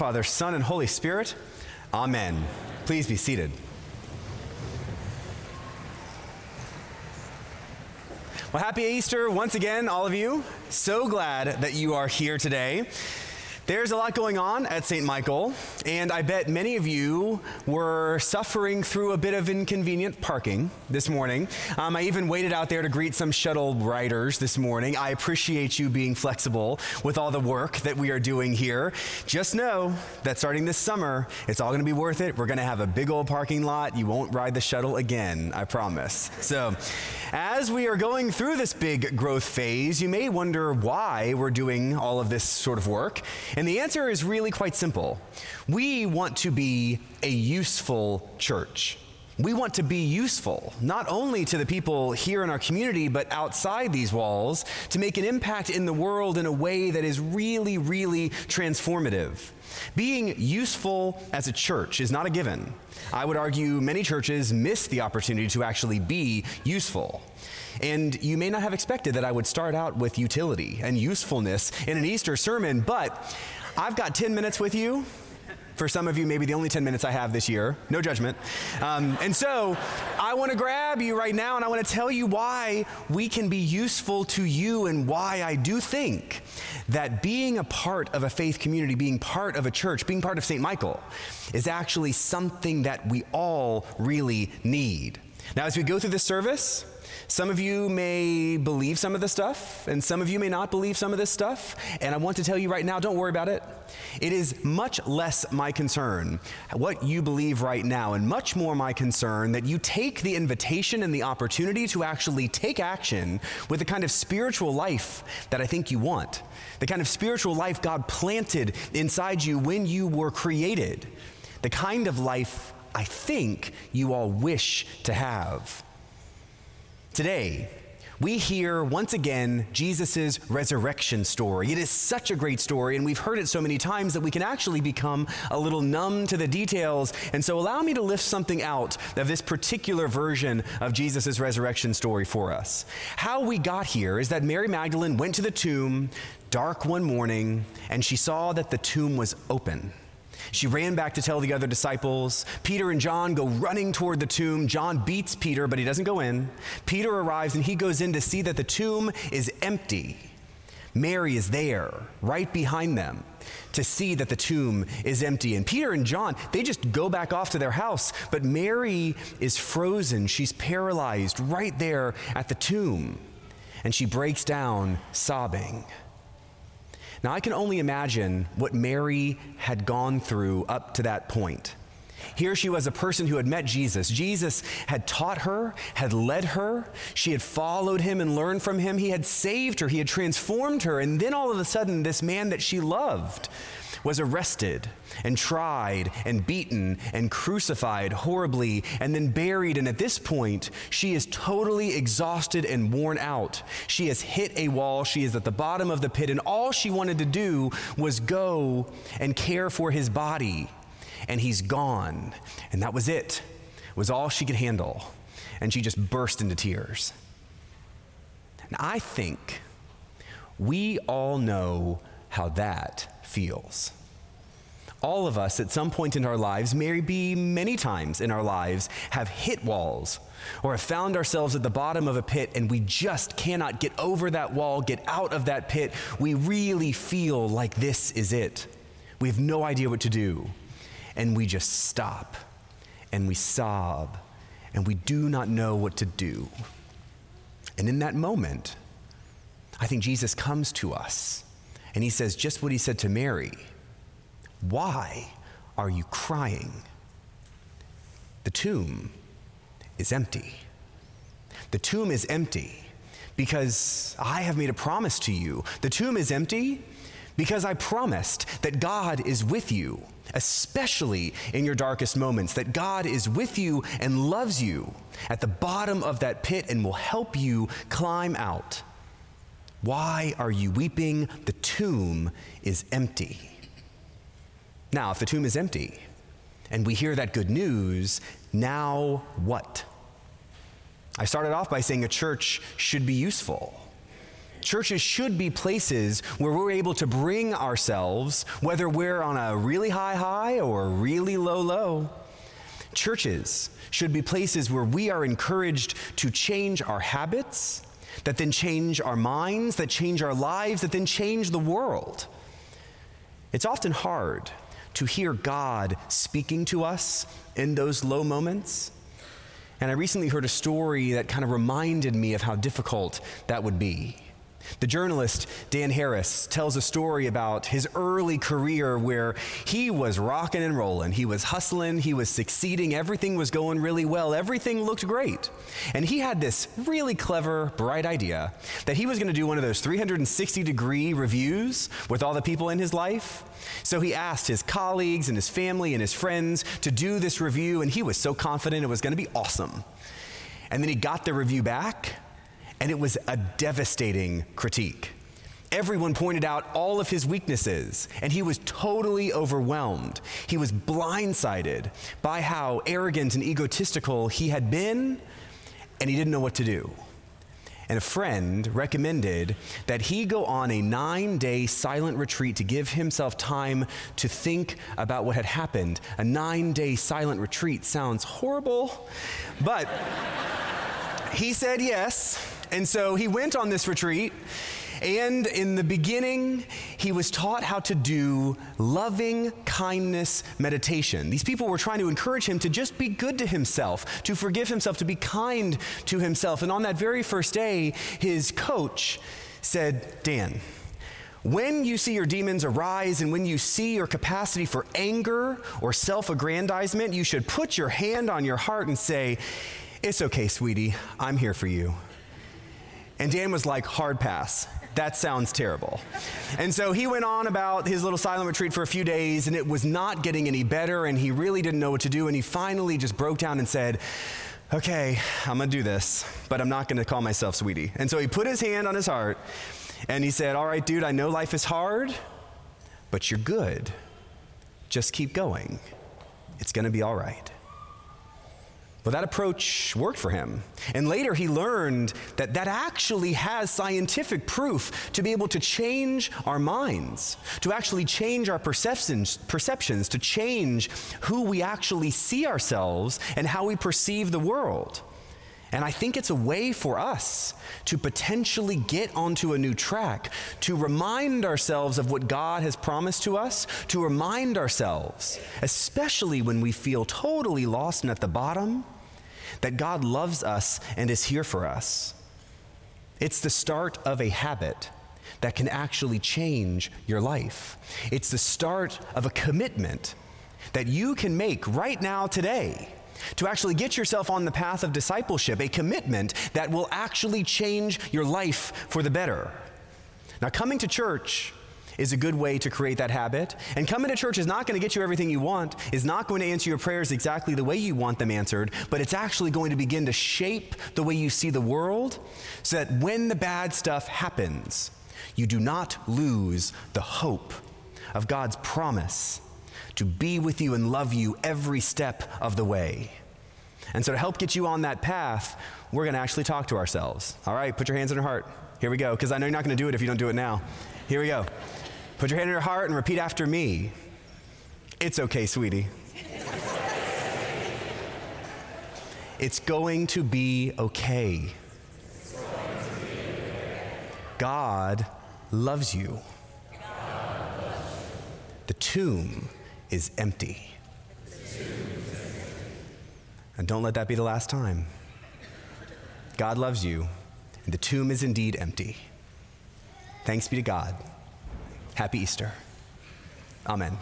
Father, Son, and Holy Spirit. Amen. Please be seated. Well, happy Easter once again, all of you. So glad that you are here today. There's a lot going on at St. Michael, and I bet many of you were suffering through a bit of inconvenient parking this morning. Um, I even waited out there to greet some shuttle riders this morning. I appreciate you being flexible with all the work that we are doing here. Just know that starting this summer, it's all going to be worth it. We're going to have a big old parking lot. You won't ride the shuttle again, I promise. So, as we are going through this big growth phase, you may wonder why we're doing all of this sort of work. And the answer is really quite simple. We want to be a useful church. We want to be useful, not only to the people here in our community, but outside these walls, to make an impact in the world in a way that is really, really transformative. Being useful as a church is not a given. I would argue many churches miss the opportunity to actually be useful. And you may not have expected that I would start out with utility and usefulness in an Easter sermon, but I've got 10 minutes with you. For some of you, maybe the only 10 minutes I have this year. No judgment. Um, and so I want to grab you right now and I want to tell you why we can be useful to you and why I do think that being a part of a faith community, being part of a church, being part of St. Michael is actually something that we all really need. Now, as we go through this service, some of you may believe some of this stuff, and some of you may not believe some of this stuff. And I want to tell you right now don't worry about it. It is much less my concern what you believe right now, and much more my concern that you take the invitation and the opportunity to actually take action with the kind of spiritual life that I think you want, the kind of spiritual life God planted inside you when you were created, the kind of life I think you all wish to have. Today, we hear once again Jesus' resurrection story. It is such a great story, and we've heard it so many times that we can actually become a little numb to the details. And so, allow me to lift something out of this particular version of Jesus' resurrection story for us. How we got here is that Mary Magdalene went to the tomb dark one morning, and she saw that the tomb was open. She ran back to tell the other disciples. Peter and John go running toward the tomb. John beats Peter, but he doesn't go in. Peter arrives and he goes in to see that the tomb is empty. Mary is there, right behind them, to see that the tomb is empty. And Peter and John, they just go back off to their house. But Mary is frozen. She's paralyzed right there at the tomb. And she breaks down sobbing. Now, I can only imagine what Mary had gone through up to that point. Here she was, a person who had met Jesus. Jesus had taught her, had led her. She had followed him and learned from him. He had saved her, he had transformed her. And then all of a sudden, this man that she loved was arrested and tried and beaten and crucified horribly and then buried. And at this point, she is totally exhausted and worn out. She has hit a wall. She is at the bottom of the pit. And all she wanted to do was go and care for his body. And he's gone. And that was it, it was all she could handle. And she just burst into tears. And I think we all know how that feels. All of us at some point in our lives, maybe many times in our lives, have hit walls or have found ourselves at the bottom of a pit and we just cannot get over that wall, get out of that pit. We really feel like this is it. We have no idea what to do. And we just stop and we sob and we do not know what to do. And in that moment, I think Jesus comes to us and he says just what he said to Mary Why are you crying? The tomb is empty. The tomb is empty because I have made a promise to you. The tomb is empty because I promised that God is with you, especially in your darkest moments, that God is with you and loves you at the bottom of that pit and will help you climb out. Why are you weeping? The tomb is empty. Now, if the tomb is empty and we hear that good news, now what? I started off by saying a church should be useful. Churches should be places where we're able to bring ourselves, whether we're on a really high high or a really low low. Churches should be places where we are encouraged to change our habits, that then change our minds, that change our lives, that then change the world. It's often hard to hear God speaking to us in those low moments. And I recently heard a story that kind of reminded me of how difficult that would be. The journalist Dan Harris tells a story about his early career where he was rocking and rolling. He was hustling, he was succeeding, everything was going really well, everything looked great. And he had this really clever, bright idea that he was going to do one of those 360 degree reviews with all the people in his life. So he asked his colleagues and his family and his friends to do this review, and he was so confident it was going to be awesome. And then he got the review back and it was a devastating critique. Everyone pointed out all of his weaknesses, and he was totally overwhelmed. He was blindsided by how arrogant and egotistical he had been, and he didn't know what to do. And a friend recommended that he go on a nine day silent retreat to give himself time to think about what had happened. A nine day silent retreat sounds horrible, but he said yes. And so he went on this retreat. And in the beginning, he was taught how to do loving kindness meditation. These people were trying to encourage him to just be good to himself, to forgive himself, to be kind to himself. And on that very first day, his coach said, Dan, when you see your demons arise and when you see your capacity for anger or self aggrandizement, you should put your hand on your heart and say, It's okay, sweetie, I'm here for you. And Dan was like, hard pass. That sounds terrible. And so he went on about his little silent retreat for a few days, and it was not getting any better, and he really didn't know what to do. And he finally just broke down and said, Okay, I'm gonna do this, but I'm not gonna call myself sweetie. And so he put his hand on his heart, and he said, All right, dude, I know life is hard, but you're good. Just keep going. It's gonna be all right. Well, that approach worked for him. And later he learned that that actually has scientific proof to be able to change our minds, to actually change our perceptions, perceptions, to change who we actually see ourselves and how we perceive the world. And I think it's a way for us to potentially get onto a new track, to remind ourselves of what God has promised to us, to remind ourselves, especially when we feel totally lost and at the bottom, that God loves us and is here for us. It's the start of a habit that can actually change your life. It's the start of a commitment that you can make right now, today to actually get yourself on the path of discipleship, a commitment that will actually change your life for the better. Now, coming to church is a good way to create that habit. And coming to church is not going to get you everything you want, is not going to answer your prayers exactly the way you want them answered, but it's actually going to begin to shape the way you see the world so that when the bad stuff happens, you do not lose the hope of God's promise to be with you and love you every step of the way. And so, to help get you on that path, we're going to actually talk to ourselves. All right, put your hands on your heart. Here we go, because I know you're not going to do it if you don't do it now. Here we go. Put your hand on your heart and repeat after me. It's okay, sweetie. it's going to be okay. God loves you. The tomb is empty. And don't let that be the last time. God loves you, and the tomb is indeed empty. Thanks be to God. Happy Easter. Amen.